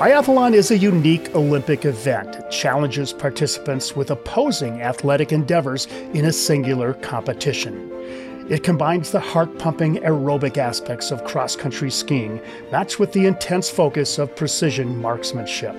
Biathlon is a unique Olympic event. It challenges participants with opposing athletic endeavors in a singular competition. It combines the heart pumping aerobic aspects of cross country skiing, matched with the intense focus of precision marksmanship.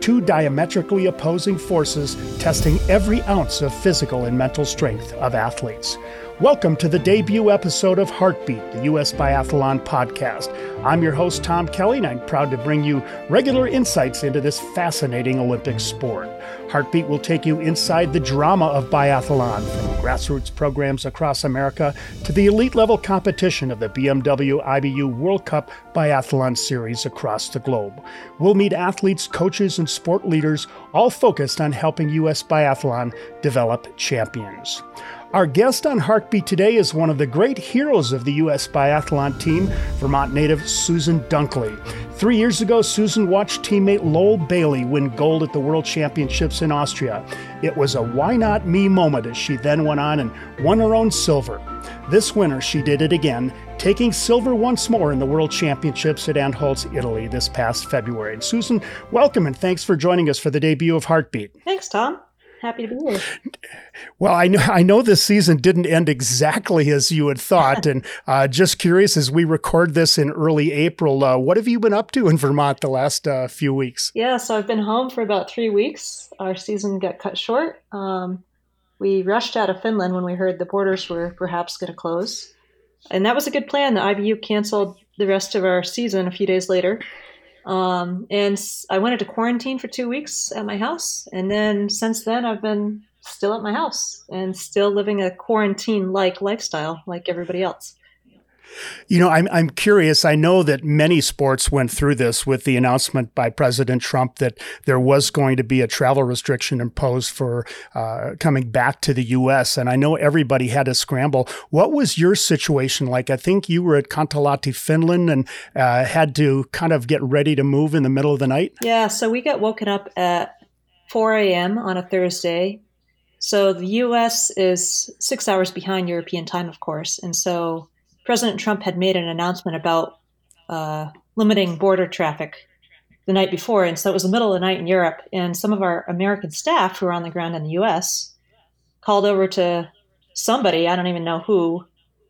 Two diametrically opposing forces testing every ounce of physical and mental strength of athletes. Welcome to the debut episode of Heartbeat, the U.S. Biathlon podcast. I'm your host, Tom Kelly, and I'm proud to bring you regular insights into this fascinating Olympic sport. Heartbeat will take you inside the drama of biathlon, from grassroots programs across America to the elite level competition of the BMW IBU World Cup Biathlon Series across the globe. We'll meet athletes, coaches, and sport leaders, all focused on helping U.S. Biathlon develop champions. Our guest on Heartbeat today is one of the great heroes of the U.S. biathlon team, Vermont native Susan Dunklee. Three years ago, Susan watched teammate Lowell Bailey win gold at the World Championships in Austria. It was a why not me moment as she then went on and won her own silver. This winter, she did it again, taking silver once more in the World Championships at Antholz, Italy this past February. And Susan, welcome and thanks for joining us for the debut of Heartbeat. Thanks, Tom happy to be here. Well, I know I know this season didn't end exactly as you had thought, and uh, just curious as we record this in early April, uh, what have you been up to in Vermont the last uh, few weeks? Yeah, so I've been home for about three weeks. Our season got cut short. Um, we rushed out of Finland when we heard the borders were perhaps going to close, and that was a good plan. The IBU canceled the rest of our season a few days later. Um, and I went into quarantine for two weeks at my house. And then since then, I've been still at my house and still living a quarantine like lifestyle like everybody else. You know, I'm I'm curious. I know that many sports went through this with the announcement by President Trump that there was going to be a travel restriction imposed for uh, coming back to the U.S. And I know everybody had to scramble. What was your situation like? I think you were at Kontiolahti, Finland, and uh, had to kind of get ready to move in the middle of the night. Yeah, so we got woken up at 4 a.m. on a Thursday. So the U.S. is six hours behind European time, of course, and so President Trump had made an announcement about uh, limiting border traffic the night before. And so it was the middle of the night in Europe. And some of our American staff who were on the ground in the US called over to somebody, I don't even know who,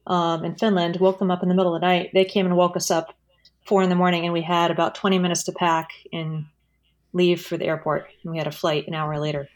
um, in Finland, woke them up in the middle of the night. They came and woke us up four in the morning, and we had about 20 minutes to pack and leave for the airport. And we had a flight an hour later.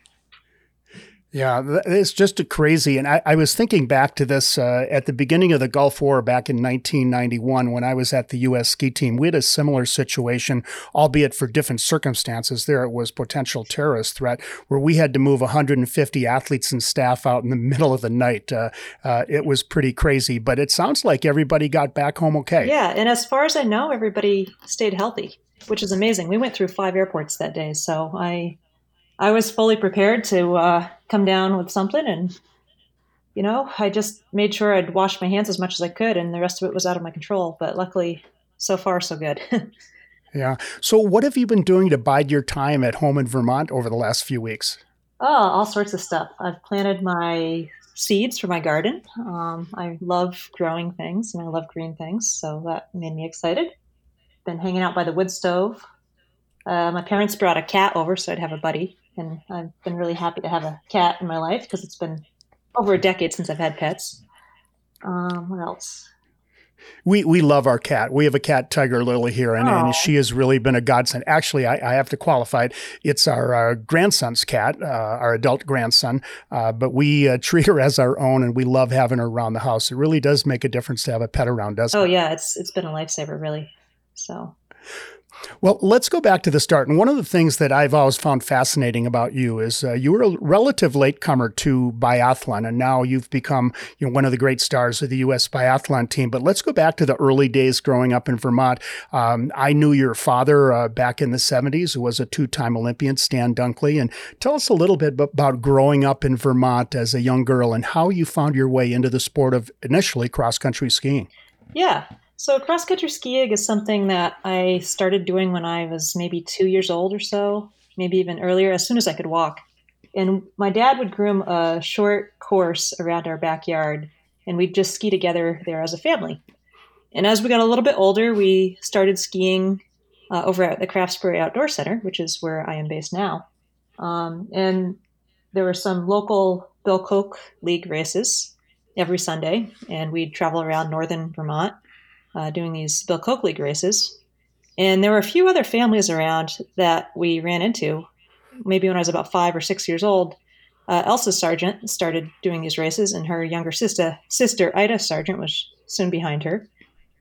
Yeah, it's just crazy. And I, I was thinking back to this uh, at the beginning of the Gulf War back in 1991 when I was at the U.S. ski team. We had a similar situation, albeit for different circumstances. There it was potential terrorist threat where we had to move 150 athletes and staff out in the middle of the night. Uh, uh, it was pretty crazy, but it sounds like everybody got back home okay. Yeah, and as far as I know, everybody stayed healthy, which is amazing. We went through five airports that day, so I I was fully prepared to uh, come down with something, and you know, I just made sure I'd wash my hands as much as I could, and the rest of it was out of my control. But luckily, so far, so good. yeah. So, what have you been doing to bide your time at home in Vermont over the last few weeks? Oh, all sorts of stuff. I've planted my seeds for my garden. Um, I love growing things and I love green things, so that made me excited. Been hanging out by the wood stove. Uh, my parents brought a cat over, so I'd have a buddy and I've been really happy to have a cat in my life because it's been over a decade since I've had pets. Um, what else? We we love our cat. We have a cat, Tiger Lily, here, and, and she has really been a godsend. Actually, I, I have to qualify it. It's our, our grandson's cat, uh, our adult grandson, uh, but we uh, treat her as our own, and we love having her around the house. It really does make a difference to have a pet around, doesn't oh, it? Oh yeah, it's it's been a lifesaver, really. So well, let's go back to the start. And one of the things that I've always found fascinating about you is uh, you were a relative latecomer to biathlon, and now you've become you know one of the great stars of the U.S. biathlon team. But let's go back to the early days growing up in Vermont. Um, I knew your father uh, back in the '70s, who was a two-time Olympian, Stan Dunklee. And tell us a little bit about growing up in Vermont as a young girl and how you found your way into the sport of initially cross-country skiing. Yeah, so cross country skiing is something that I started doing when I was maybe two years old or so, maybe even earlier, as soon as I could walk. And my dad would groom a short course around our backyard, and we'd just ski together there as a family. And as we got a little bit older, we started skiing uh, over at the Craftsbury Outdoor Center, which is where I am based now. Um, and there were some local Bill Koch League races every Sunday, and we'd travel around northern Vermont uh, doing these Bill Koch League races. And there were a few other families around that we ran into. Maybe when I was about five or six years old, uh, Elsa Sargent started doing these races, and her younger sister, sister Ida Sargent, was soon behind her.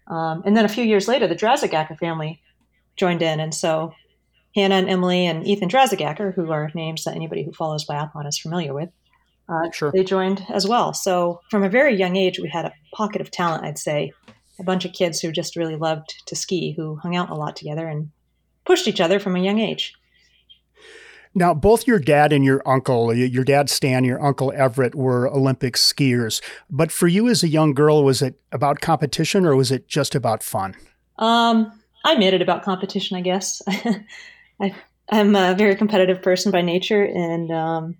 Um, and then a few years later, the Dreissigacker family joined in. And so Hannah and Emily and Ethan Dreissigacker, who are names that anybody who follows biathlon is familiar with, uh, sure. they joined as well. So from a very young age, we had a pocket of talent, I'd say. A bunch of kids who just really loved to ski, who hung out a lot together and pushed each other from a young age. Now, both your dad and your uncle, your dad Stan, your uncle Everett, were Olympic skiers. But for you as a young girl, was it about competition or was it just about fun? Um, I made it about competition, I guess. I, am a very competitive person by nature, and um,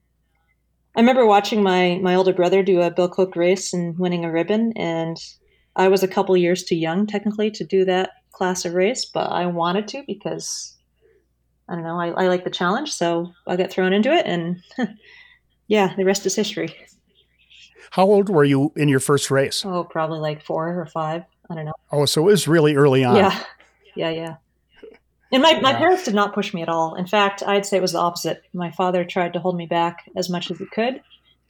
I remember watching my my older brother do a Bill Koch race and winning a ribbon, and I was a couple years too young technically to do that class of race, but I wanted to because I don't know, I, I like the challenge, so I got thrown into it, and yeah, the rest is history. How old were you in your first race? Oh, probably like four or five. I don't know. Oh, so it was really early on. Yeah, yeah, yeah. And my, my parents did not push me at all. In fact, I'd say it was the opposite. My father tried to hold me back as much as he could.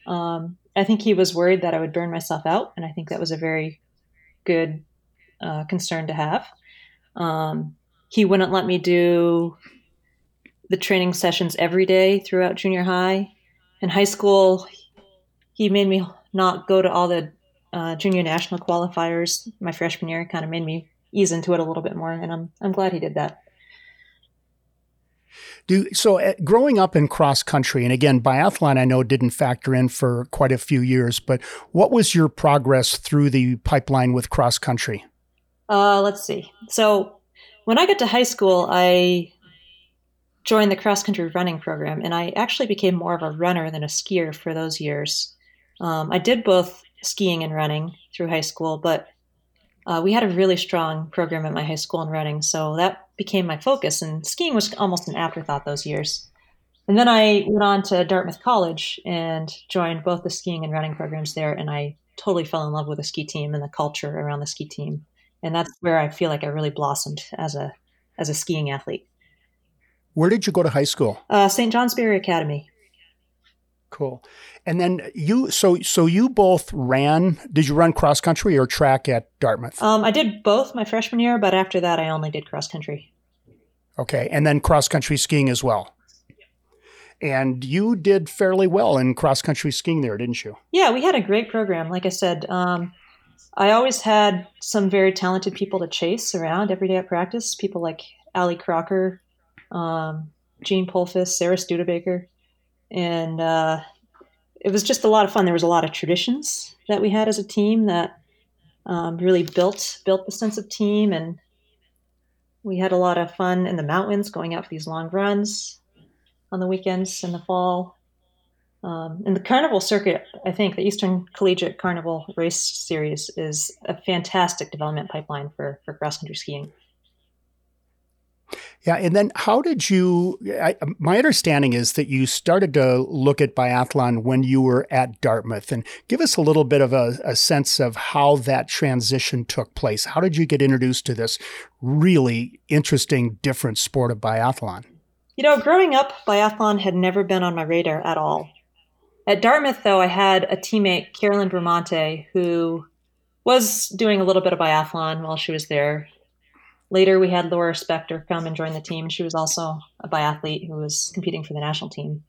Um, I think he was worried that I would burn myself out, and I think that was a very good uh, concern to have. Um, he wouldn't let me do the training sessions every day throughout junior high. In high school, he made me not go to all the uh, junior national qualifiers my freshman year. Kind of made me ease into it a little bit more, and I'm I'm glad he did that. Do so uh, growing up in cross country, and again, biathlon I know didn't factor in for quite a few years, but what was your progress through the pipeline with cross country? Uh, let's see. So when I got to high school, I joined the cross country running program, and I actually became more of a runner than a skier for those years. Um, I did both skiing and running through high school, but uh, we had a really strong program at my high school in running, so that became my focus. And skiing was almost an afterthought those years. And then I went on to Dartmouth College and joined both the skiing and running programs there, and I totally fell in love with the ski team and the culture around the ski team. And that's where I feel like I really blossomed as a as a skiing athlete. Where did you go to high school? Uh, St. Johnsbury Academy. Cool. And then you, so so you both ran. Did you run cross country or track at Dartmouth? Um, I did both my freshman year, but after that, I only did cross country. Okay, and then cross country skiing as well. And you did fairly well in cross country skiing there, didn't you? Yeah, we had a great program. Like I said, um, I always had some very talented people to chase around every day at practice. People like Ali Crocker, um, Gene Polfus, Sarah Studebaker and uh, it was just a lot of fun. There was a lot of traditions that we had as a team that um, really built built the sense of team, and we had a lot of fun in the mountains, going out for these long runs on the weekends in the fall. Um, and the carnival circuit, I think the Eastern Collegiate Carnival Race Series is a fantastic development pipeline for, for cross country skiing. Yeah, and then how did you? I, my understanding is that you started to look at biathlon when you were at Dartmouth, and give us a little bit of a, a sense of how that transition took place. How did you get introduced to this really interesting, different sport of biathlon? You know, growing up, biathlon had never been on my radar at all. At Dartmouth, though, I had a teammate, Carolyn Bramante, who was doing a little bit of biathlon while she was there. Later, we had Laura Spector come and join the team. She was also a biathlete who was competing for the national team.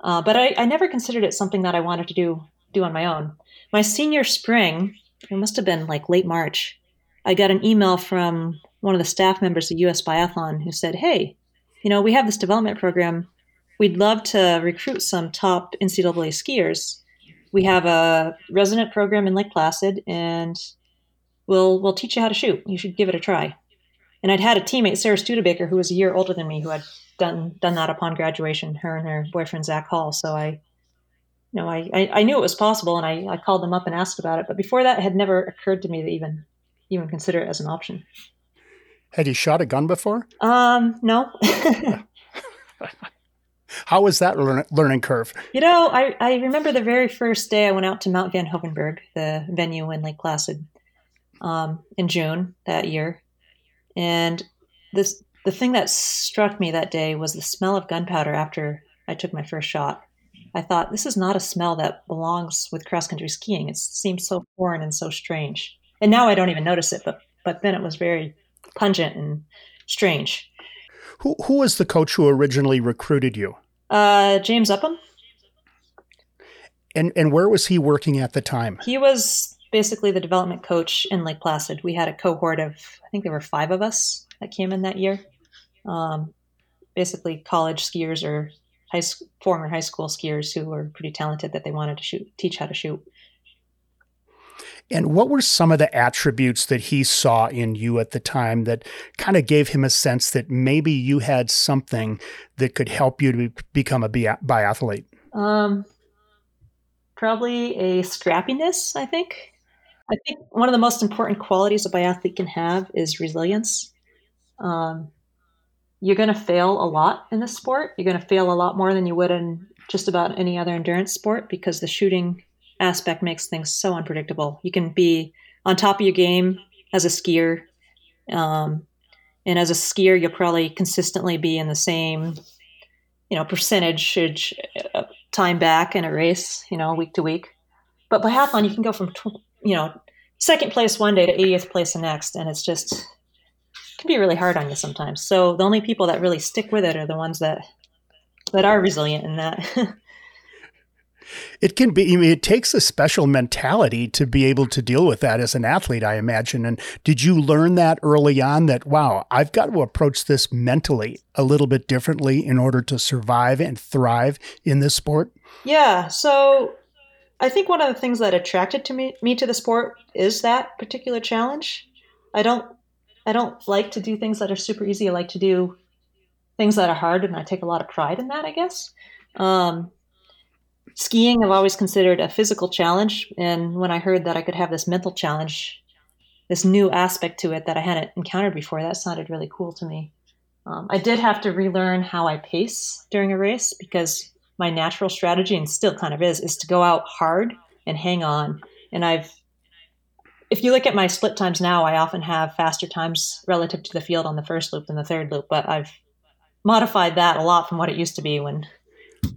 Uh, but I, I, never considered it something that I wanted to do do on my own. My senior spring, it must have been like late March, I got an email from one of the staff members of US Biathlon who said, "Hey, you know, we have this development program. We'd love to recruit some top NCAA skiers. We have a resident program in Lake Placid, and we'll we'll teach you how to shoot. You should give it a try." And I'd had a teammate, Sarah Studebaker, who was a year older than me, who had done done that upon graduation. Her and her boyfriend Zach Hall. So I, you know, I, I, I knew it was possible, and I, I called them up and asked about it. But before that, it had never occurred to me to even even consider it as an option. Had you shot a gun before? Um, no. How was that learn- learning curve? You know, I, I remember the very first day I went out to Mount Van Hoevenberg, the venue in Lake Placid, um, in June that year. And this the thing that struck me that day was the smell of gunpowder after I took my first shot. I thought this is not a smell that belongs with cross country skiing. It seems so foreign and so strange. And now I don't even notice it, but but then it was very pungent and strange. Who who was the coach who originally recruited you? Uh, James Upham. And and where was he working at the time? He was basically the development coach in Lake Placid. We had a cohort of I think there were five of us that came in that year. Um, basically, college skiers or high former high school skiers who were pretty talented that they wanted to shoot, teach how to shoot. And what were some of the attributes that he saw in you at the time that kind of gave him a sense that maybe you had something that could help you to become a biathlete? Um, probably a scrappiness, I think. I think one of the most important qualities a biathlete can have is resilience. Um, you're going to fail a lot in this sport. You're going to fail a lot more than you would in just about any other endurance sport because the shooting aspect makes things so unpredictable. You can be on top of your game as a skier, um, and as a skier, you'll probably consistently be in the same, you know, percentage uh, time back in a race, you know, week to week. But biathlon, you can go from, you know, second place one day to 80th place the next, and it's just it can be really hard on you sometimes. So the only people that really stick with it are the ones that that are resilient in that. it can be I mean, it takes a special mentality to be able to deal with that as an athlete i imagine and did you learn that early on that wow i've got to approach this mentally a little bit differently in order to survive and thrive in this sport yeah so i think one of the things that attracted to me, me to the sport is that particular challenge i don't i don't like to do things that are super easy i like to do things that are hard and i take a lot of pride in that i guess um, skiing I've always considered a physical challenge. And when I heard that I could have this mental challenge, this new aspect to it that I hadn't encountered before, that sounded really cool to me. Um, I did have to relearn how I pace during a race because my natural strategy, and still kind of is, is to go out hard and hang on. And I've, if you look at my split times now, I often have faster times relative to the field on the first loop than the third loop, but I've modified that a lot from what it used to be when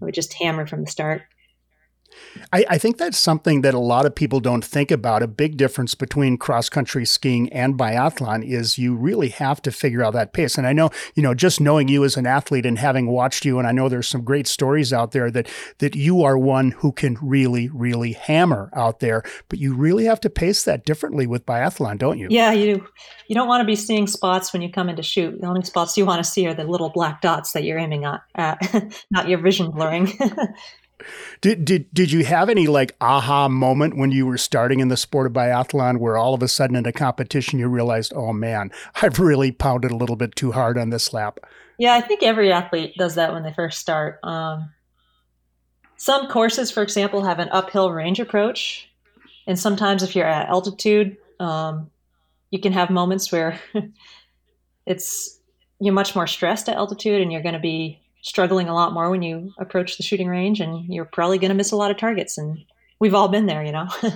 would just hammer from the start. I, I, think that's something that a lot of people don't think about. A big difference between cross country skiing and biathlon is you really have to figure out that pace. And I know, you know, just knowing you as an athlete and having watched you, and I know there's some great stories out there that that you are one who can really, really hammer out there. But you really have to pace that differently with biathlon, don't you? Yeah, you do. You don't want to be seeing spots when you come in to shoot. The only spots you want to see are the little black dots that you're aiming at, at not your vision blurring. Did, did did you have any like aha moment when you were starting in the sport of biathlon where all of a sudden in a competition you realized, oh man, I've really pounded a little bit too hard on this lap? Yeah, I think every athlete does that when they first start. Um, some courses, for example, have an uphill range approach, and sometimes if you're at altitude, um, you can have moments where it's you're much more stressed at altitude, and you're going to be struggling a lot more when you approach the shooting range and you're probably going to miss a lot of targets and we've all been there you know?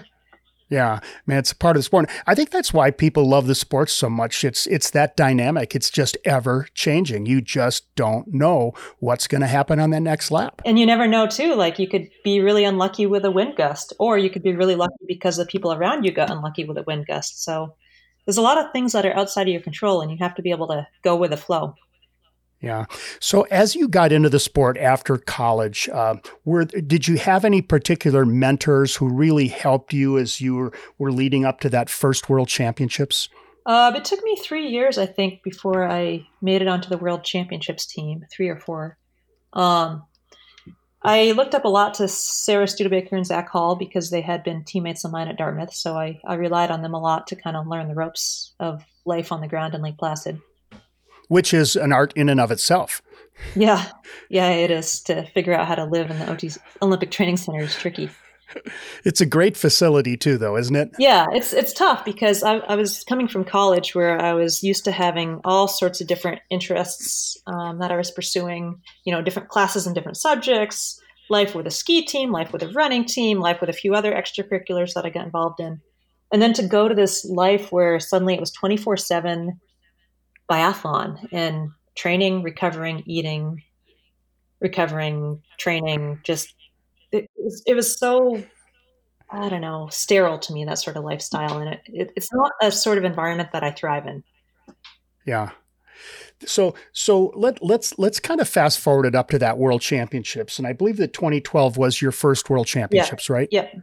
Yeah man it's a part of the sport i think that's why people love the sport so much. It's it's that dynamic. It's just ever changing. You just don't know what's going to happen on that next lap. And you never know too like you could be really unlucky with a wind gust or you could be really lucky because the people around you got unlucky with a wind gust. So there's a lot of things that are outside of your control and you have to be able to go with the flow yeah. So as you got into the sport after college, uh, were did you have any particular mentors who really helped you as you were, were leading up to that first World Championships? Uh, it took me three years, I think, before I made it onto the World Championships team. Three or four. Um, I looked up a lot to Sarah Studebaker and Zach Hall because they had been teammates of mine at Dartmouth. So I, I relied on them a lot to kind of learn the ropes of life on the ground in Lake Placid which is an art in and of itself. Yeah, yeah, it is to figure out how to live in the OT Olympic Training Center is tricky. it's a great facility too, though, isn't it? Yeah, it's it's tough because I, I, was coming from college where I was used to having all sorts of different interests um, that I was pursuing. You know, different classes and different subjects. Life with a ski team, life with a running team, life with a few other extracurriculars that I got involved in, and then to go to this life where suddenly it was twenty four seven biathlon and training, recovering, eating, recovering, training, just it was, it was so I don't know sterile to me that sort of lifestyle, and it, it it's not a sort of environment that I thrive in. Yeah. So so let let's let's kind of fast forward it up to that World Championships, and I believe that 2012 was your first World Championships, yeah. right? Yep.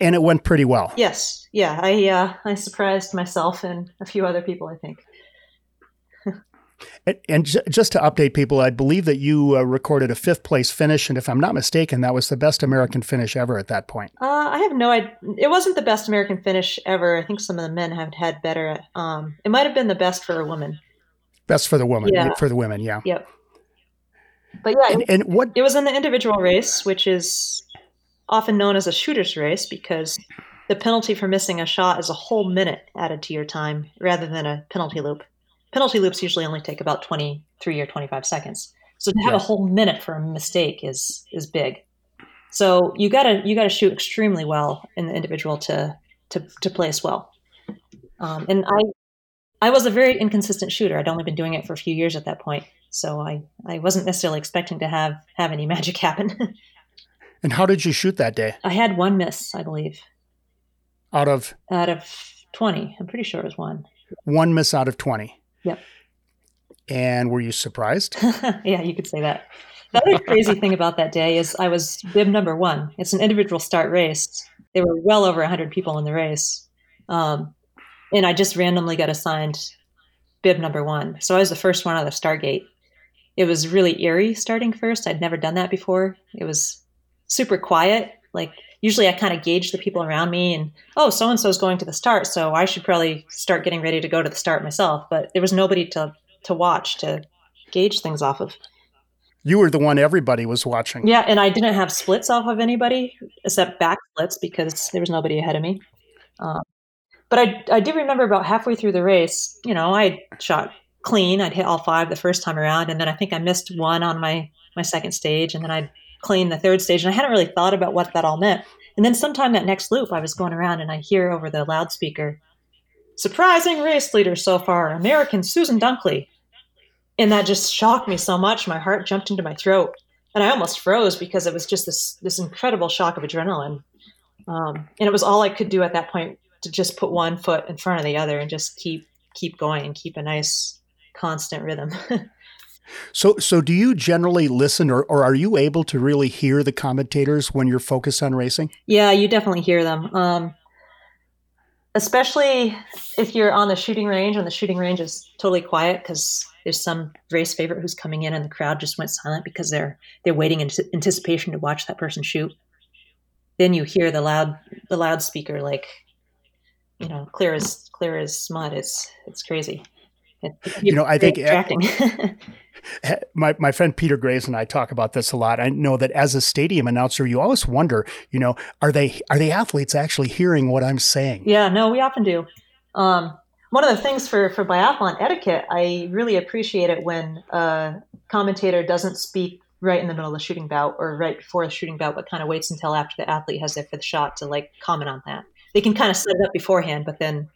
And it went pretty well. Yes. Yeah. I uh, I surprised myself and a few other people. I think. And, and j- just to update people, I believe that you uh, recorded a fifth place finish, and if I'm not mistaken, that was the best American finish ever at that point. Uh, I have no idea. It wasn't the best American finish ever. I think some of the men have had better. Um, it might have been the best for a woman. Best for the woman. Yeah. For the women, yeah. Yep. But yeah, and, and what it was in the individual race, which is often known as a shooter's race because the penalty for missing a shot is a whole minute added to your time rather than a penalty loop penalty loops usually only take about 23 or 25 seconds. So to have yes. a whole minute for a mistake is is big. So you gotta you gotta shoot extremely well in the individual to to to place well. Um, and I I was a very inconsistent shooter. I'd only been doing it for a few years at that point, so I I wasn't necessarily expecting to have have any magic happen. and how did you shoot that day? I had one miss, I believe. Out of out of twenty, I'm pretty sure it was one. One miss out of twenty. Yep. And were you surprised? yeah, you could say that. The other crazy thing about that day is I was bib number one. It's an individual start race. There were well over 100 people in the race. Um, and I just randomly got assigned bib number one. So I was the first one out of the start gate. It was really eerie starting first. I'd never done that before. It was super quiet. Like usually I kind of gauge the people around me and, oh, so and so is going to the start. So I should probably start getting ready to go to the start myself. But there was nobody to, to watch to gauge things off of. You were the one everybody was watching. Yeah. And I didn't have splits off of anybody except back splits because there was nobody ahead of me. Um, but I, I do remember about halfway through the race, you know, I shot clean. I'd hit all five the first time around. And then I think I missed one on my, my second stage. And then I'd clean the third stage. And I hadn't really thought about what that all meant. And then sometime that next loop, I was going around and I hear over the loudspeaker, surprising race leader so far, American Susan Dunklee. And that just shocked me so much. My heart jumped into my throat. And I almost froze because it was just this, this incredible shock of adrenaline. Um, and it was all I could do at that point to just put one foot in front of the other and just keep keep going and keep a nice constant rhythm. So, so do you generally listen, or, or are you able to really hear the commentators when you're focused on racing? Yeah, you definitely hear them. Um, especially if you're on the shooting range and the shooting range is totally quiet because there's some race favorite who's coming in and the crowd just went silent because they're they're waiting in anticipation to watch that person shoot. Then you hear the loud the loudspeaker like, you know, clear as clear as mud. It's it's crazy. It, you know, I think my, my friend Peter Graves and I talk about this a lot. I know that as a stadium announcer, you always wonder, you know, are they are the athletes actually hearing what I'm saying? Yeah, no, we often do. Um, one of the things for for biathlon etiquette, I really appreciate it when a commentator doesn't speak right in the middle of the shooting bout or right before the shooting bout, but kind of waits until after the athlete has their fifth shot to like comment on that. They can kind of set it up beforehand, but then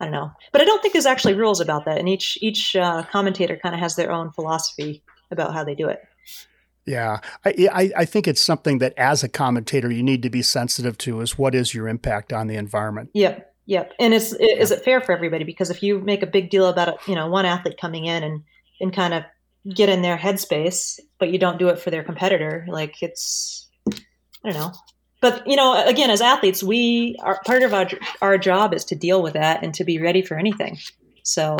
I don't know, but I don't think there's actually rules about that, and each each uh, commentator kind of has their own philosophy about how they do it. Yeah, I, I, I think it's something that as a commentator you need to be sensitive to is what is your impact on the environment. Yep, yep. And is yeah. is it fair for everybody? Because if you make a big deal about it, you know, one athlete coming in and and kind of get in their headspace, but you don't do it for their competitor, like it's I don't know but you know again as athletes we are part of our, our job is to deal with that and to be ready for anything. So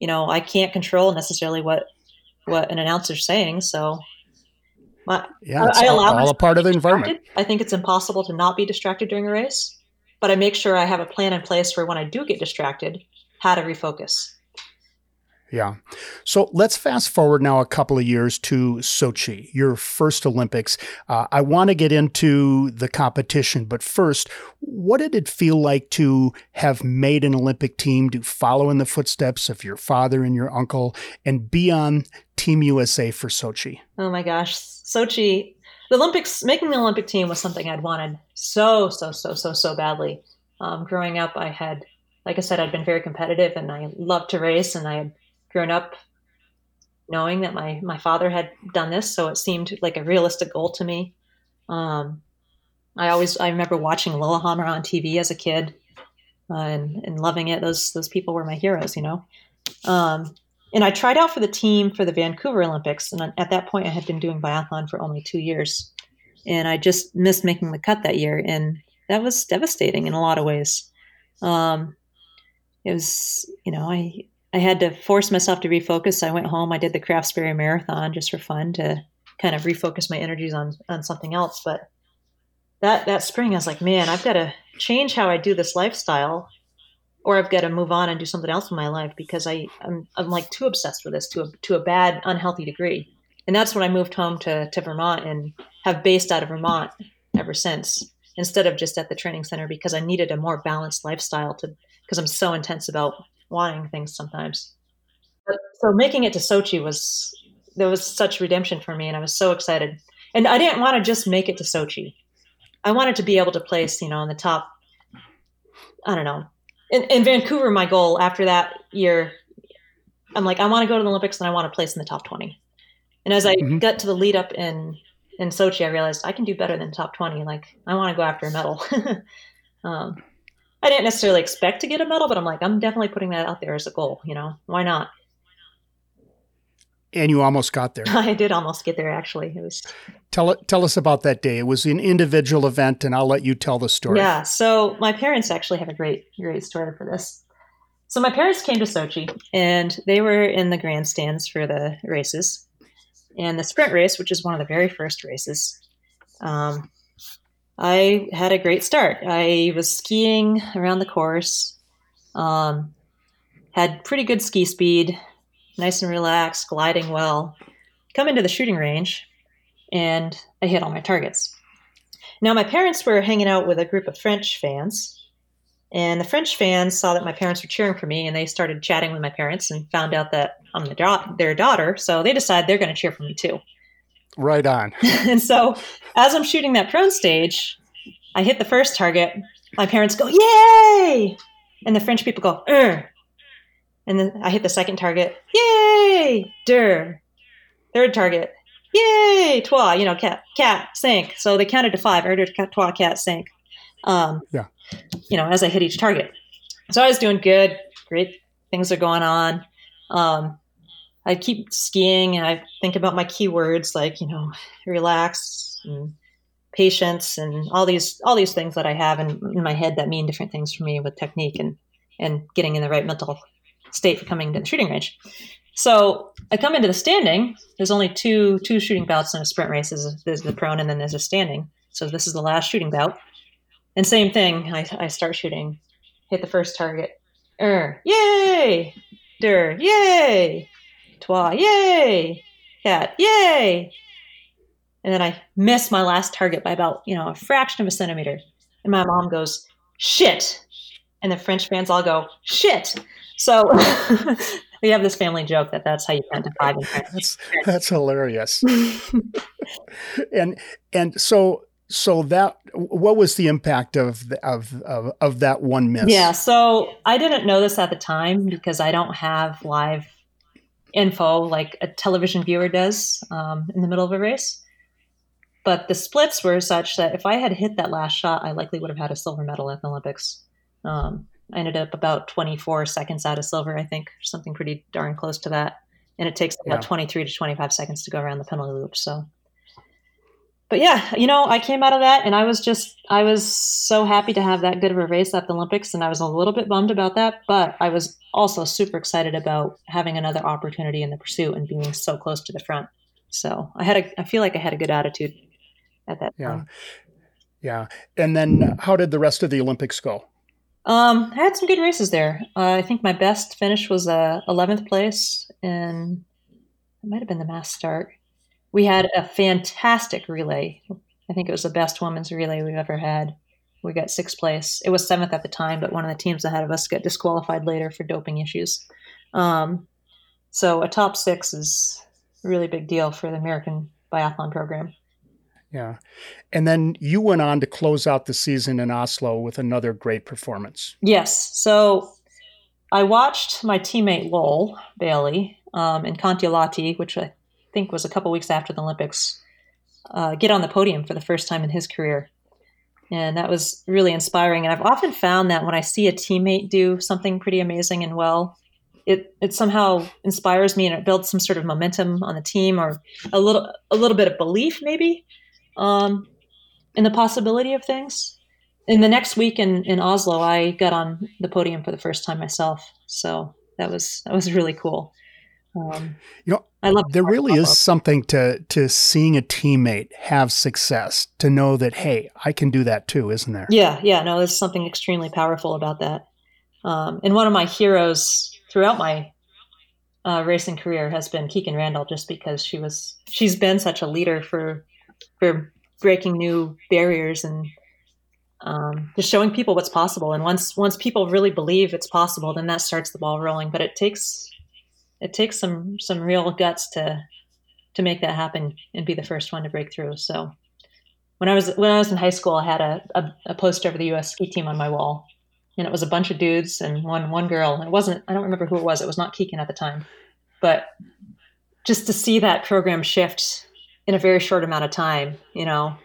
you know i can't control necessarily what what an announcer's saying so my, yeah it's I, I allow all a part of the environment. i think it's impossible to not be distracted during a race but i make sure i have a plan in place for when i do get distracted how to refocus yeah. So let's fast forward now a couple of years to Sochi, your first Olympics. Uh, I want to get into the competition, but first, what did it feel like to have made an Olympic team, to follow in the footsteps of your father and your uncle, and be on Team USA for Sochi? Oh my gosh, Sochi, the Olympics, making the Olympic team was something I'd wanted so, so, so, so, so badly. Um, growing up, I had, like I said, I'd been very competitive and I loved to race, and I had grown up knowing that my my father had done this, so it seemed like a realistic goal to me. Um, I always I remember watching Lillehammer on TV as a kid uh, and and loving it. Those those people were my heroes, you know. Um, and I tried out for the team for the Vancouver Olympics, and at that point I had been doing biathlon for only two years, and I just missed making the cut that year, and that was devastating in a lot of ways. Um, it was, you know, I I had to force myself to refocus. I went home. I did the Craftsbury Marathon just for fun to kind of refocus my energies on on something else. But that that spring, I was like, man, I've got to change how I do this lifestyle, or I've got to move on and do something else in my life because I I'm, I'm like too obsessed with this to a to a bad, unhealthy degree. And that's when I moved home to to Vermont and have based out of Vermont ever since, instead of just at the training center because I needed a more balanced lifestyle to because I'm so intense about wanting things sometimes. But, so making it to Sochi was there was such redemption for me, and I was so excited. And I didn't want to just make it to Sochi. I wanted to be able to place, you know, in the top. I don't know. In, in Vancouver, my goal after that year, I'm like, I want to go to the Olympics and I want to place in the top 20. And as I mm-hmm. got to the lead up in in Sochi, I realized I can do better than top 20. Like, I want to go after a medal. um, I didn't necessarily expect to get a medal, but I'm like, I'm definitely putting that out there as a goal. You know, why not? And you almost got there. I did almost get there. Actually, it was. Tell tell us about that day. It was an individual event, and I'll let you tell the story. Yeah. So my parents actually have a great great story for this. So my parents came to Sochi, and they were in the grandstands for the races, and the sprint race, which is one of the very first races. Um, I had a great start. I was skiing around the course, um, had pretty good ski speed, nice and relaxed, gliding well. Come into the shooting range, and I hit all my targets. Now, my parents were hanging out with a group of French fans, and the French fans saw that my parents were cheering for me, and they started chatting with my parents and found out that I'm the their daughter. So they decided they're going to cheer for me too. Right on. and so as I'm shooting that prone stage, I hit the first target. My parents go, Yay! And the French people go, Er. And then I hit the second target, Yay! Der. Third target, Yay! Toi, you know, cat, cat, sink. So they counted to five. Er, toi, cat, sink. Um, yeah. You know, as I hit each target. So I was doing good. Great things are going on. Um, I keep skiing and I think about my keywords like, you know, relax and patience and all these all these things that I have in, in my head that mean different things for me with technique and and getting in the right mental state for coming to the shooting range. So I come into the standing. There's only two two shooting bouts in a sprint race. There's, there's the prone and then there's a standing. So this is the last shooting bout. And same thing. I, I start shooting, hit the first target. Er, yay! Der, yay! Yay! Cat, yay! And then I miss my last target by about, you know, a fraction of a centimeter. And my mom goes, shit. And the French fans all go, shit. So we have this family joke that that's how you count to five in French. That's, that's hilarious. and, and so, so that, what was the impact of, the, of, of, of that one miss? Yeah. So I didn't know this at the time because I don't have live info like a television viewer does um, in the middle of a race. But the splits were such that if I had hit that last shot, I likely would have had a silver medal at the Olympics. Um, I ended up about 24 seconds out of silver, I think, something pretty darn close to that. And it takes about yeah. 23 to 25 seconds to go around the penalty loop. So, but yeah, you know, I came out of that and I was just, I was so happy to have that good of a race at the Olympics. And I was a little bit bummed about that, but I was also super excited about having another opportunity in the pursuit and being so close to the front. So I had a, I feel like I had a good attitude at that yeah. time. Yeah. And then how did the rest of the Olympics go? Um, I had some good races there. Uh, I think my best finish was uh, 11th place, and it might have been the mass start. We had a fantastic relay. I think it was the best women's relay we've ever had. We got sixth place. It was seventh at the time, but one of the teams ahead of us got disqualified later for doping issues. Um, so a top six is a really big deal for the American biathlon program. Yeah. And then you went on to close out the season in Oslo with another great performance. Yes. So I watched my teammate Lowell Bailey um, in Kontiolahti, which I think was a couple weeks after the Olympics, uh, get on the podium for the first time in his career. And that was really inspiring. And I've often found that when I see a teammate do something pretty amazing and well, it, it somehow inspires me and it builds some sort of momentum on the team or a little a little bit of belief maybe um, in the possibility of things. In the next week in, in Oslo, I got on the podium for the first time myself. So that was that was really cool. Um, you know, I love there really is something to to seeing a teammate have success to know that hey, I can do that too, isn't there? Yeah, yeah. No, there's something extremely powerful about that. Um, and one of my heroes throughout my uh, racing career has been Kikkan Randall, just because she was she's been such a leader for for breaking new barriers and um, just showing people what's possible. And once once people really believe it's possible, then that starts the ball rolling. But it takes it takes some some real guts to to make that happen and be the first one to break through. So when I was when I was in high school, I had a, a, a poster of the U.S. ski team on my wall, and it was a bunch of dudes and one one girl. It wasn't I don't remember who it was. It was not Kikkan at the time, but just to see that program shift in a very short amount of time, you know,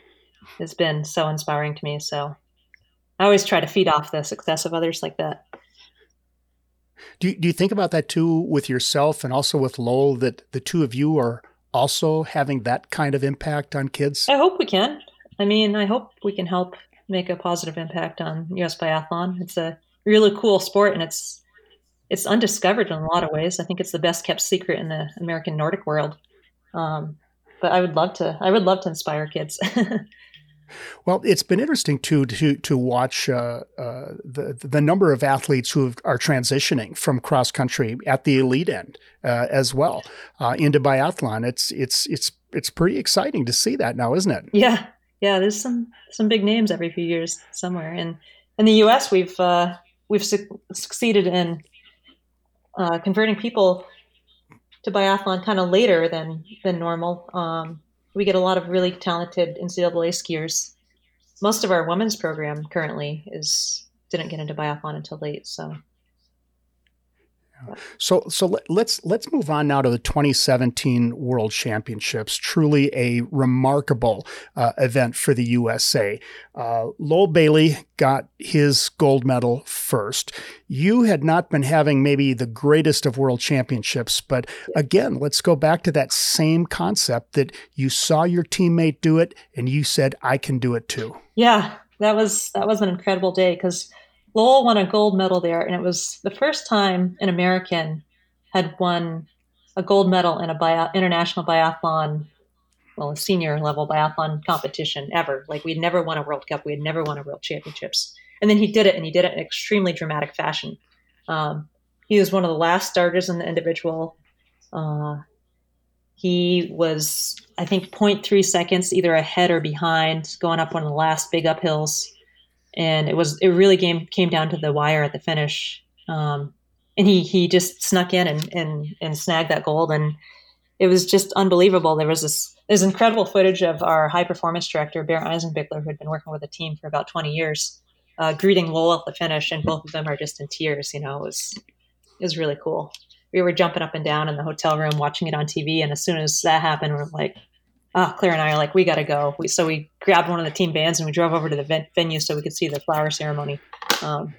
has been so inspiring to me. So I always try to feed off the success of others like that. Do you, do you think about that too with yourself and also with Lowell that the two of you are also having that kind of impact on kids? I hope we can. I mean, I hope we can help make a positive impact on US biathlon. It's a really cool sport and it's it's undiscovered in a lot of ways. I think it's the best kept secret in the American Nordic world. Um, but I would love to. I would love to inspire kids. Well, it's been interesting too to to watch uh, uh, the the number of athletes who are transitioning from cross country at the elite end uh, as well uh, into biathlon. It's it's it's it's pretty exciting to see that now, isn't it? Yeah, yeah. There's some some big names every few years somewhere, and in the U.S. we've uh, we've su- succeeded in uh, converting people to biathlon kind of later than than normal. Um, we get a lot of really talented NCAA skiers. Most of our women's program currently is didn't get into biathlon until late, so so so let's let's move on now to the 2017 World Championships. Truly a remarkable uh, event for the USA. Uh, Lowell Bailey got his gold medal first. You had not been having maybe the greatest of World Championships, but again, let's go back to that same concept that you saw your teammate do it and you said, "I can do it too." Yeah, that was that was an incredible day because Lowell won a gold medal there, and it was the first time an American had won a gold medal in a bio, international biathlon, well, a senior level biathlon competition ever. Like we'd never won a World Cup, we had never won a World Championships, and then he did it, and he did it in extremely dramatic fashion. Um, he was one of the last starters in the individual. Uh, he was, I think, 0.3 seconds either ahead or behind, going up one of the last big uphills and it was it really came came down to the wire at the finish. Um, and he he just snuck in and, and and snagged that gold, and it was just unbelievable. There was this there's incredible footage of our high performance director Bear Eisenbichler, who had been working with the team for about 20 years, uh, greeting Lowell at the finish, and both of them are just in tears. You know, it was it was really cool. We were jumping up and down in the hotel room watching it on TV, and as soon as that happened, we're like, oh, Claire and I are like, we got to go. We, so we grabbed one of the team bands and we drove over to the venue so we could see the flower ceremony. Um,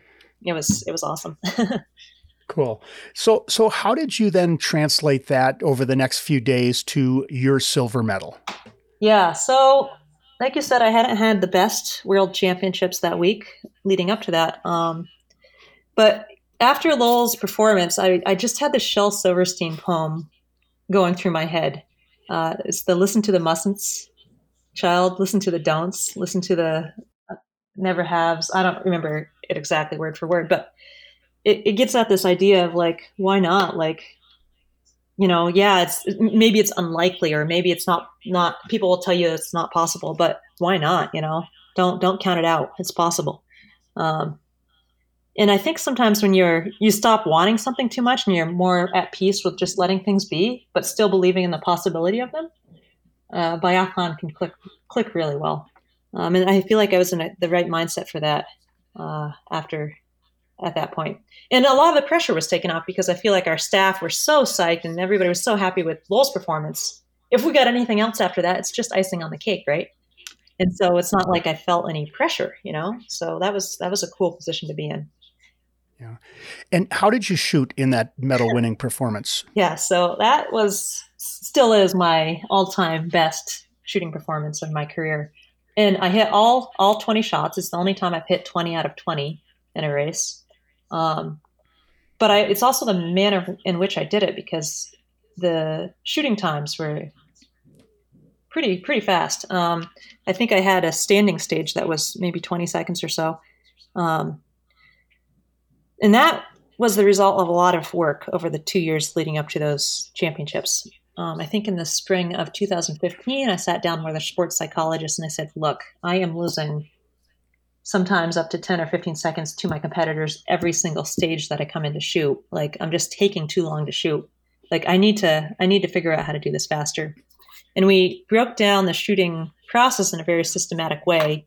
it was it was awesome. cool. So so how did you then translate that over the next few days to your silver medal? Yeah. So like you said, I hadn't had the best world championships that week leading up to that. Um, but after Lowell's performance, I, I just had the Shel Silverstein poem going through my head uh, it's the listen to the mustn'ts child, listen to the don'ts, listen to the uh, never haves. I don't remember it exactly word for word, but it, it gets at this idea of like, why not? Like, you know, yeah, it's maybe it's unlikely or maybe it's not not people will tell you it's not possible, but why not? You know, don't don't count it out. It's possible. Um, and I think sometimes when you're you stop wanting something too much and you're more at peace with just letting things be, but still believing in the possibility of them, uh, biathlon can click click really well. Um, and I feel like I was in a, the right mindset for that uh, after at that point. And a lot of the pressure was taken off because I feel like our staff were so psyched and everybody was so happy with Lowell's performance. If we got anything else after that, it's just icing on the cake, right? And so it's not like I felt any pressure, you know. So that was that was a cool position to be in. Yeah. And how did you shoot in that medal winning performance? Yeah, so that was still is my all-time best shooting performance in my career. And I hit all all 20 shots. It's the only time I've hit 20 out of 20 in a race. Um, but I, it's also the manner in which I did it because the shooting times were pretty pretty fast. Um, I think I had a standing stage that was maybe 20 seconds or so. Um, and that was the result of a lot of work over the two years leading up to those championships. Um, I think in the spring of 2015, I sat down with a sports psychologist and I said, Look, I am losing sometimes up to 10 or 15 seconds to my competitors every single stage that I come in to shoot. Like, I'm just taking too long to shoot. Like, I need to, I need to figure out how to do this faster. And we broke down the shooting process in a very systematic way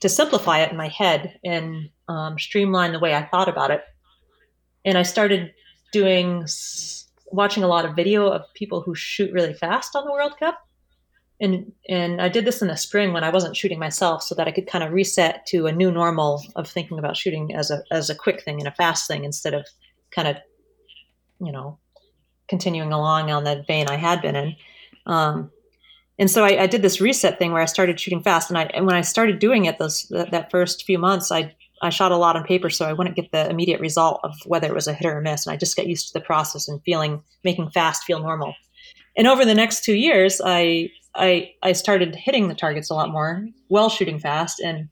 to simplify it in my head and um, streamline the way I thought about it. And I started doing, watching a lot of video of people who shoot really fast on the World Cup. And, and I did this in the spring when I wasn't shooting myself so that I could kind of reset to a new normal of thinking about shooting as a, as a quick thing and a fast thing instead of kind of, you know, continuing along on that vein I had been in. Um, and so I, I, did this reset thing where I started shooting fast, and I and when I started doing it those that, that, first few months, I I shot a lot on paper, so I wouldn't get the immediate result of whether it was a hit or a miss, and I just got used to the process and feeling making fast feel normal. And over the next two years, I I I started hitting the targets a lot more while shooting fast, and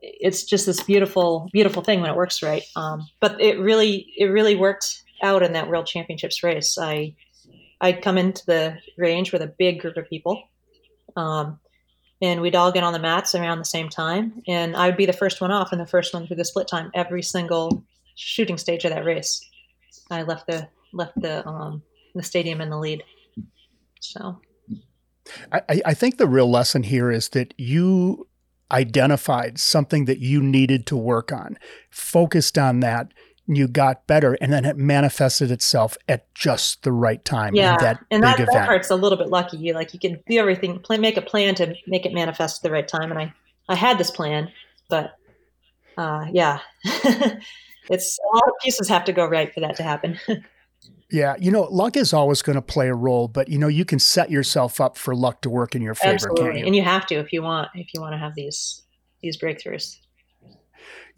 it's just this beautiful beautiful thing when it works right. Um, but it really it really worked out in that World Championships race. I I'd come into the range with a big group of people. Um, and we'd all get on the mats around the same time. And I would be the first one off and the first one through the split time every single shooting stage of that race. I left the left the um, the stadium in the lead. So, I, I think the real lesson here is that you identified something that you needed to work on, focused on that, you got better and then it manifested itself at just the right time yeah that and that, that part's a little bit lucky you like you can do everything plan, make a plan to make it manifest at the right time and i i had this plan but uh yeah it's a lot of pieces have to go right for that to happen yeah you know luck is always going to play a role but you know you can set yourself up for luck to work in your favor Absolutely. You? and you have to if you want if you want to have these these breakthroughs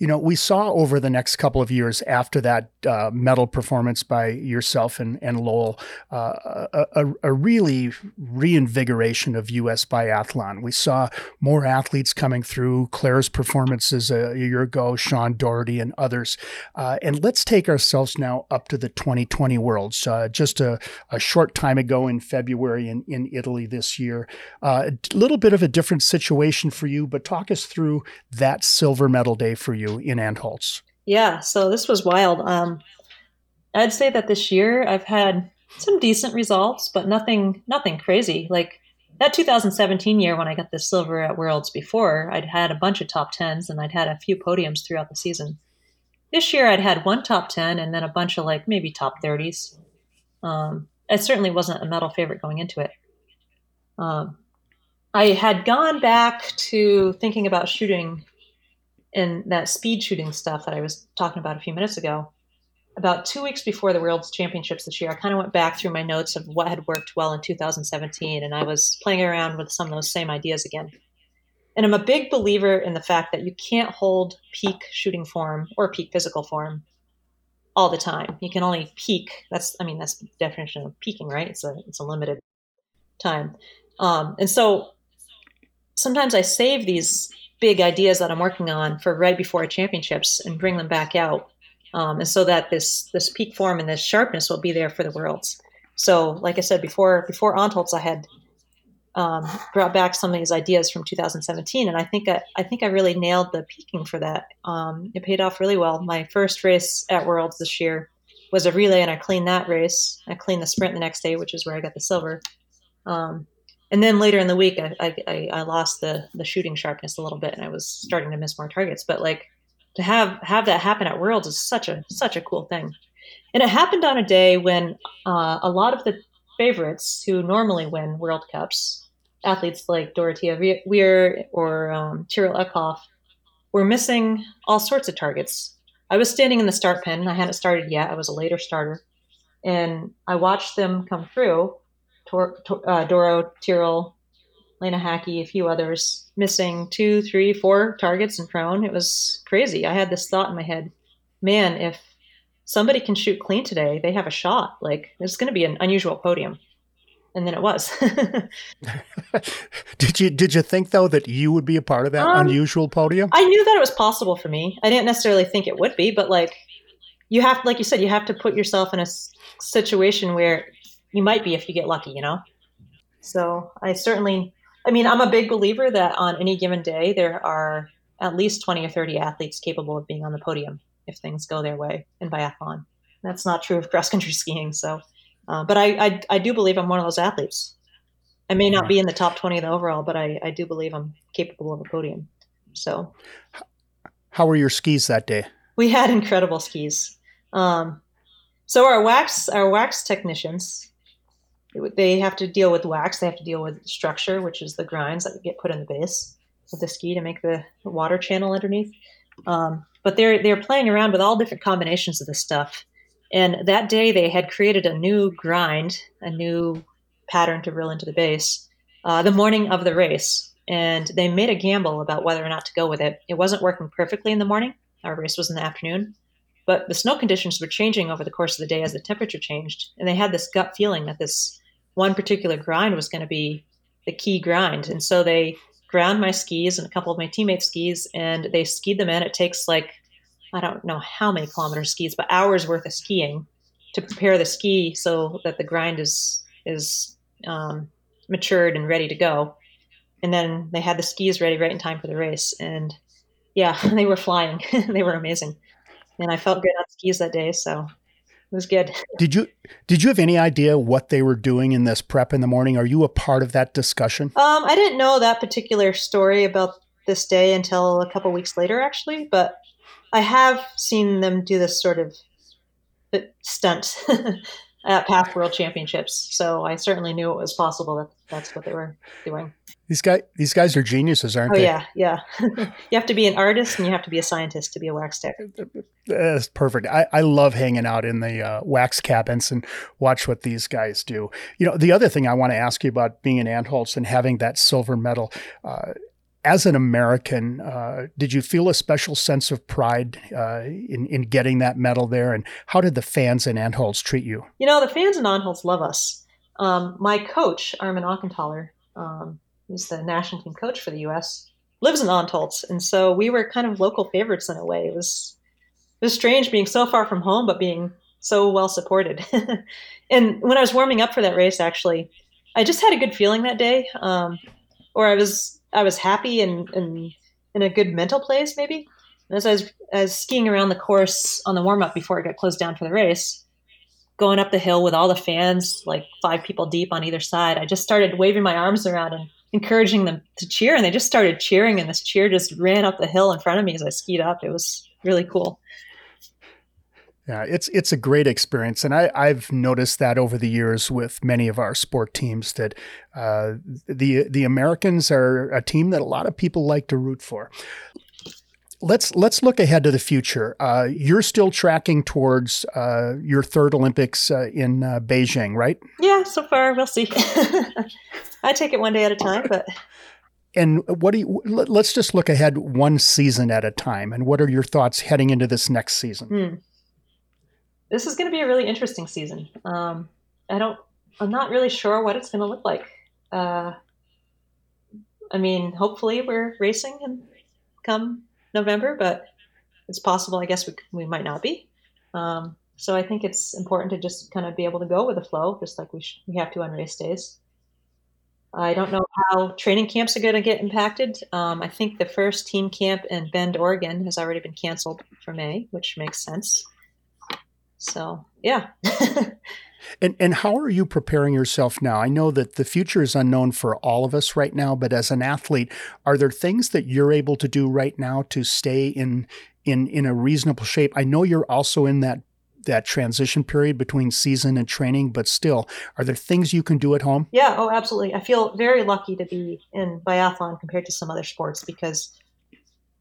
you know, we saw over the next couple of years after that uh, medal performance by yourself and, and Lowell uh, a, a, really reinvigoration of U.S. biathlon. We saw more athletes coming through, Claire's performances a year ago, Sean Doherty, and others. Uh, and let's take ourselves now up to the 2020 Worlds. Uh, just a, a, short time ago in February in, in Italy this year. Uh, a little bit of a different situation for you, but talk us through that silver medal day for you in Antholz? Yeah, so this was wild. Um, I'd say that this year I've had some decent results, but nothing nothing crazy. Like that 2017 year when I got the silver at Worlds before, I'd had a bunch of top tens and I'd had a few podiums throughout the season. This year I'd had one top 10 and then a bunch of like maybe top 30s. Um, I certainly wasn't a medal favorite going into it. Um, I had gone back to thinking about shooting in that speed shooting stuff that I was talking about a few minutes ago, about two weeks before the World Championships this year, I kind of went back through my notes of what had worked well in 2017, and I was playing around with some of those same ideas again. And I'm a big believer in the fact that you can't hold peak shooting form or peak physical form all the time. You can only peak. That's, I mean, that's the definition of peaking, right? It's a, it's a limited time. Um, and so sometimes I save these big ideas that I'm working on for right before championships and bring them back out. Um, and so that this this peak form and this sharpness will be there for the worlds. So, like I said before, before Antholz, I had um, brought back some of these ideas from 2017, and I think I, I think I really nailed the peaking for that. Um, it paid off really well. My first race at Worlds this year was a relay, and I cleaned that race. I cleaned the sprint the next day, which is where I got the silver. Um, and then later in the week, I, I, I lost the the shooting sharpness a little bit, and I was starting to miss more targets. But like to have have that happen at Worlds is such a such a cool thing, and it happened on a day when uh, a lot of the favorites who normally win World Cups, athletes like Dorothea Wierer or um, Tiril Eckhoff, were missing all sorts of targets. I was standing in the start pen. I hadn't started yet. I was a later starter, and I watched them come through Tor, uh, Doro, Tiril, Lena Häcki, a few others, missing two, three, four targets in prone. It was crazy. I had this thought in my head, man, if somebody can shoot clean today, they have a shot. Like it's going to be an unusual podium. And then it was. did you did you think though that you would be a part of that um, unusual podium? I knew that it was possible for me. I didn't necessarily think it would be, but like you have like you said you have to put yourself in a situation where you might be if you get lucky, you know? So I certainly, I mean, I'm a big believer that on any given day, there are at least 20 or 30 athletes capable of being on the podium if things go their way in biathlon. That's not true of cross country skiing. So, uh, but I, I, I, do believe I'm one of those athletes. I may not be in the top 20 of the overall, but I, I do believe I'm capable of a podium. So, how were your skis that day? We had incredible skis. Um, so our wax, our wax technicians, they have to deal with wax. They have to deal with structure, which is the grinds that get put in the base of the ski to make the water channel underneath. Um, but they're they're playing around with all different combinations of this stuff. And that day they had created a new grind, a new pattern to reel into the base, uh, the morning of the race. And they made a gamble about whether or not to go with it. It wasn't working perfectly in the morning. Our race was in the afternoon. But the snow conditions were changing over the course of the day as the temperature changed. And they had this gut feeling that this one particular grind was going to be the key grind. And so they ground my skis and a couple of my teammates' skis and they skied them in. It takes like, I don't know how many kilometers skis, but hours worth of skiing to prepare the ski so that the grind is, is um, matured and ready to go. And then they had the skis ready right in time for the race. And yeah, they were flying. they were amazing. And I felt good on skis that day. So it was good. Did you did you have any idea what they were doing in this prep in the morning? Are you a part of that discussion? Um, I didn't know that particular story about this day until a couple weeks later, actually. But I have seen them do this sort of stunt at past world championships. So I certainly knew it was possible that that's what they were doing. These guys, these guys are geniuses, aren't they? oh, they? yeah, yeah. you have to be an artist and you have to be a scientist to be a wax tech. That's perfect. I, I love hanging out in the uh, wax cabins and watch what these guys do. You know, the other thing I want to ask you about being an Antholz and having that silver medal. Uh, as an American, uh, did you feel a special sense of pride uh, in in getting that medal there? And how did the fans in Antholz treat you? You know, the fans in Antholz love us. Um, my coach, Armin Auchenthaler, um, who's the national team coach for the U.S., lives in Antholz, and so we were kind of local favorites in a way. It was it was strange being so far from home, but being so well supported. and when I was warming up for that race, actually, I just had a good feeling that day, um, or I was I was happy and, and in a good mental place, maybe. And as I was, as skiing around the course on the warm up before it got closed down for the race, going up the hill with all the fans, like five people deep on either side, I just started waving my arms around and encouraging them to cheer. And they just started cheering, and this cheer just ran up the hill in front of me as I skied up. It was really cool. Yeah, it's it's a great experience, and I, I've noticed that over the years with many of our sport teams that uh, the the Americans are a team that a lot of people like to root for. Let's let's look ahead to the future. Uh, you're still tracking towards uh, your third Olympics uh, in uh, Beijing, right? Yeah, so far we'll see. I take it one day at a time, but and what do you let's just look ahead one season at a time and what are your thoughts heading into this next season hmm this is going to be a really interesting season. Um, I don't, I'm not really sure what it's going to look like. Uh, I mean, hopefully we're racing in come November, but it's possible. I guess we we might not be. Um, so I think it's important to just kind of be able to go with the flow, just like we sh- we have to on race days. I don't know how training camps are going to get impacted. Um, I think the first team camp in Bend, Oregon, has already been canceled for May, which makes sense. So yeah. and and how are you preparing yourself now? I know that the future is unknown for all of us right now, but as an athlete, are there things that you're able to do right now to stay in in in a reasonable shape? I know you're also in that that transition period between season and training, but still, are there things you can do at home? Yeah, oh, absolutely. I feel very lucky to be in biathlon compared to some other sports because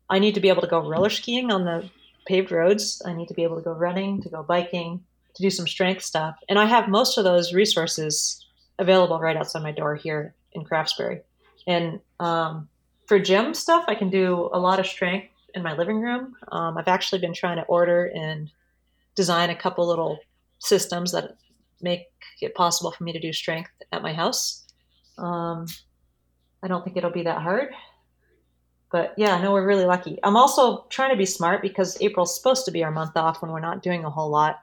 I need to be able to go roller skiing on the paved roads. I need to be able to go running, to go biking, to do some strength stuff. And I have most of those resources available right outside my door here in Craftsbury. And um, for gym stuff, I can do a lot of strength in my living room. Um, I've actually been trying to order and design a couple little systems that make it possible for me to do strength at my house. Um, I don't think it'll be that hard. But yeah, no, we're really lucky. I'm also trying to be smart because April's supposed to be our month off when we're not doing a whole lot.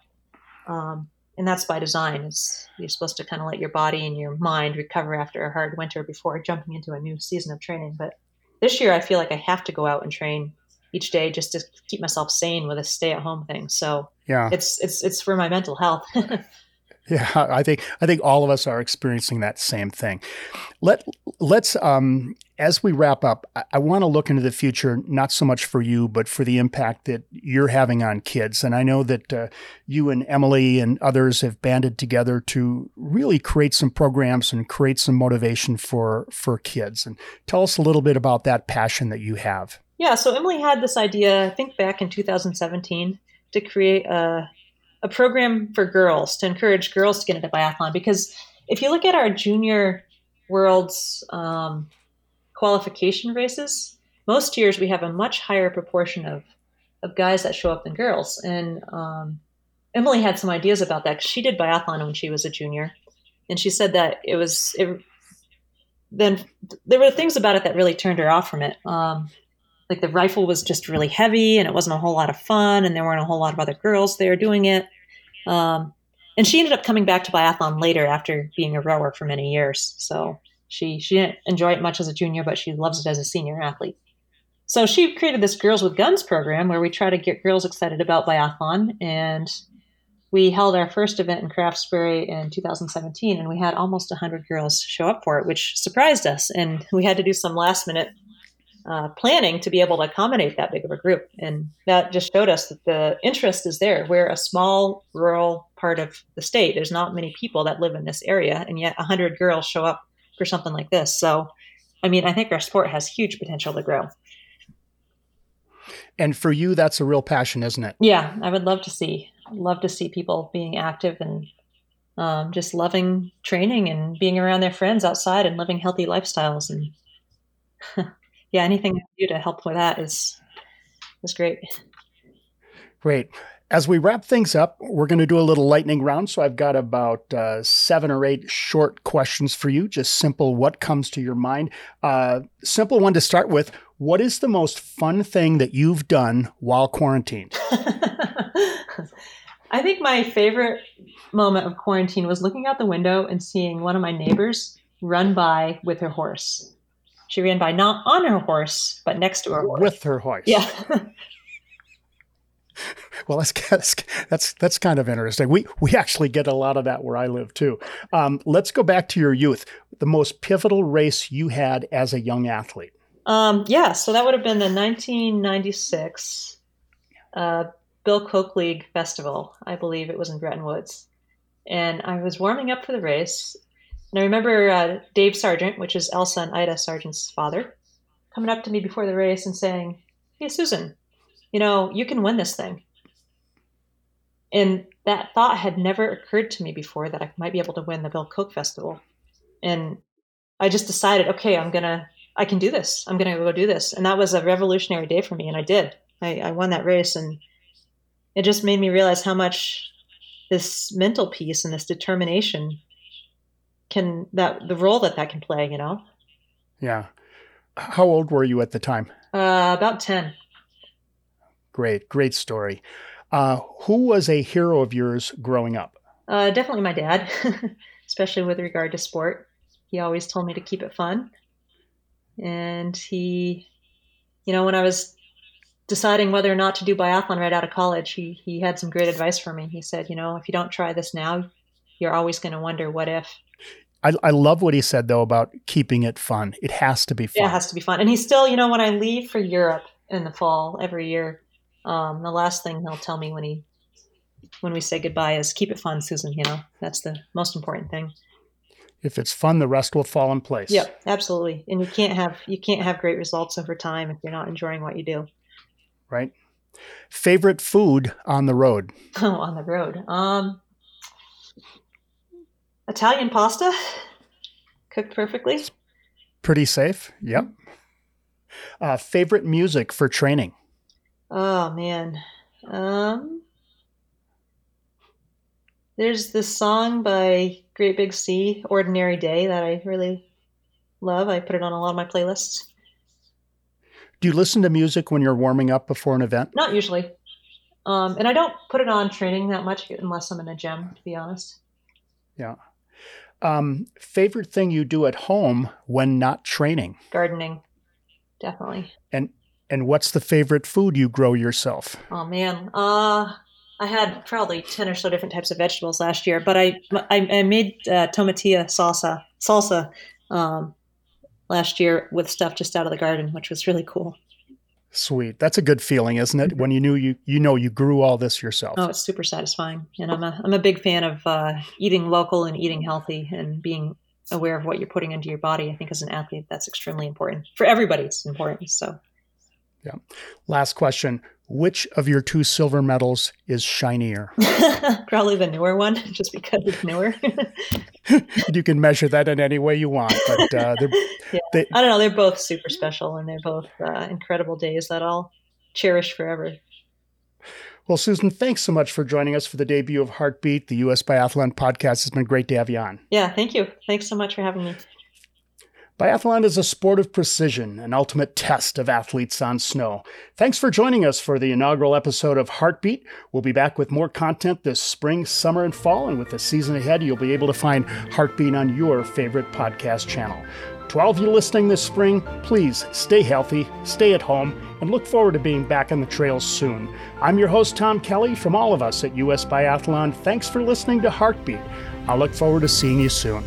Um, and that's by design. It's, you're supposed to kind of let your body and your mind recover after a hard winter before jumping into a new season of training. But this year, I feel like I have to go out and train each day just to keep myself sane with a stay at home thing. So yeah, it's it's it's for my mental health. yeah, I think I think all of us are experiencing that same thing. Let let's um as we wrap up, I, I want to look into the future, not so much for you, but for the impact that you're having on kids. And I know that uh, you and Emily and others have banded together to really create some programs and create some motivation for for kids. And tell us a little bit about that passion that you have. Yeah, so Emily had this idea, I think back in 2017, to create a, a program for girls to encourage girls to get into biathlon. Because if you look at our junior world's um, qualification races, most years we have a much higher proportion of, of guys that show up than girls. And um, Emily had some ideas about that she did biathlon when she was a junior. And she said that it was, it, then there were things about it that really turned her off from it. Um, like the rifle was just really heavy and it wasn't a whole lot of fun and there weren't a whole lot of other girls there doing it. Um, and she ended up coming back to biathlon later after being a rower for many years. So she she didn't enjoy it much as a junior but she loves it as a senior athlete. So she created this girls with guns program where we try to get girls excited about biathlon and we held our first event in craftsbury in 2017 and we had almost 100 girls show up for it which surprised us. And we had to do some last minute uh, planning to be able to accommodate that big of a group. And that just showed us that the interest is there. We're a small rural part of the state. There's not many people that live in this area, and yet 100 girls show up for something like this. So, I mean, I think our sport has huge potential to grow. And for you, that's a real passion, isn't it? Yeah, I would love to see. love to see people being active and um, just loving training and being around their friends outside and living healthy lifestyles. And yeah, anything you do to help with that is is great. Great. As we wrap things up, we're going to do a little lightning round. So I've got about uh, seven or eight short questions for you, just simple what comes to your mind. Uh, simple one to start with. What is the most fun thing that you've done while quarantined? I think my favorite moment of quarantine was looking out the window and seeing one of my neighbors run by with her horse. She ran by not on her horse, but next to her horse. With her horse. Yeah. well, that's, that's that's that's kind of interesting. We we actually get a lot of that where I live too. Um, let's go back to your youth. The most pivotal race you had as a young athlete. Um, yeah, so that would have been the 1996 uh, Bill Koch League Festival. I believe it was in Bretton Woods, and I was warming up for the race, and I remember uh, Dave Sargent, which is Elsa and Ida Sargent's father, coming up to me before the race and saying, Hey, Susan, you know, you can win this thing. And that thought had never occurred to me before that I might be able to win the Bill Koch Festival. And I just decided, okay, I'm going to, I can do this. I'm going to go do this. And that was a revolutionary day for me. And I did. I, I won that race. And it just made me realize how much this mental piece and this determination can that the role that that can play you know yeah How old were you at the time? Uh, about 10. Great, great story. Uh, who was a hero of yours growing up? Uh, definitely my dad, especially with regard to sport. He always told me to keep it fun. And he, you know, when I was deciding whether or not to do biathlon right out of college, he, he had some great advice for me. He said, you know, if you don't try this now, you're always going to wonder what if. I, I love what he said though about keeping it fun. It has to be fun. Yeah, it has to be fun. And he still, you know, when I leave for Europe in the fall every year, um, the last thing he'll tell me when he when we say goodbye is keep it fun, Susan. You know, that's the most important thing. If it's fun, the rest will fall in place. Yep, absolutely. And you can't have you can't have great results over time if you're not enjoying what you do. Right. Favorite food on the road? Oh, on the road. Um, Italian pasta, cooked perfectly. Pretty safe. Yep. Uh, favorite music for training? Oh man, um, there's this song by Great Big Sea, "Ordinary Day," that I really love. I put it on a lot of my playlists. Do you listen to music when you're warming up before an event? Not usually, um, and I don't put it on training that much unless I'm in a gym. To be honest. Yeah. Um, favorite thing you do at home when not training? Gardening, definitely. And and what's the favorite food you grow yourself? Oh man, uh, I had probably ten or so different types of vegetables last year, but I I, I made uh, tomatilla salsa salsa um, last year with stuff just out of the garden, which was really cool. Sweet. That's a good feeling, isn't it? When you knew you you know you grew all this yourself. Oh, it's super satisfying. And I'm a I'm a big fan of uh, eating local and eating healthy and being aware of what you're putting into your body. I think as an athlete, that's extremely important for everybody. It's important. So, yeah. Last question: Which of your two silver medals is shinier? Probably the newer one, just because it's newer. you can measure that in any way you want, but uh, yeah. they, I don't know. They're both super special, and they're both uh, incredible days that I'll cherish forever. Well, Susan, thanks so much for joining us for the debut of Heartbeat, the U.S. Biathlon podcast. It's been great to have you on. Yeah, thank you. Thanks so much for having me. Biathlon is a sport of precision, an ultimate test of athletes on snow. Thanks for joining us for the inaugural episode of Heartbeat. We'll be back with more content this spring, summer, and fall. And with the season ahead, you'll be able to find Heartbeat on your favorite podcast channel. To all of you listening this spring, please stay healthy, stay at home, and look forward to being back on the trails soon. I'm your host, Tom Kelly, from all of us at US Biathlon. Thanks for listening to Heartbeat. I'll look forward to seeing you soon.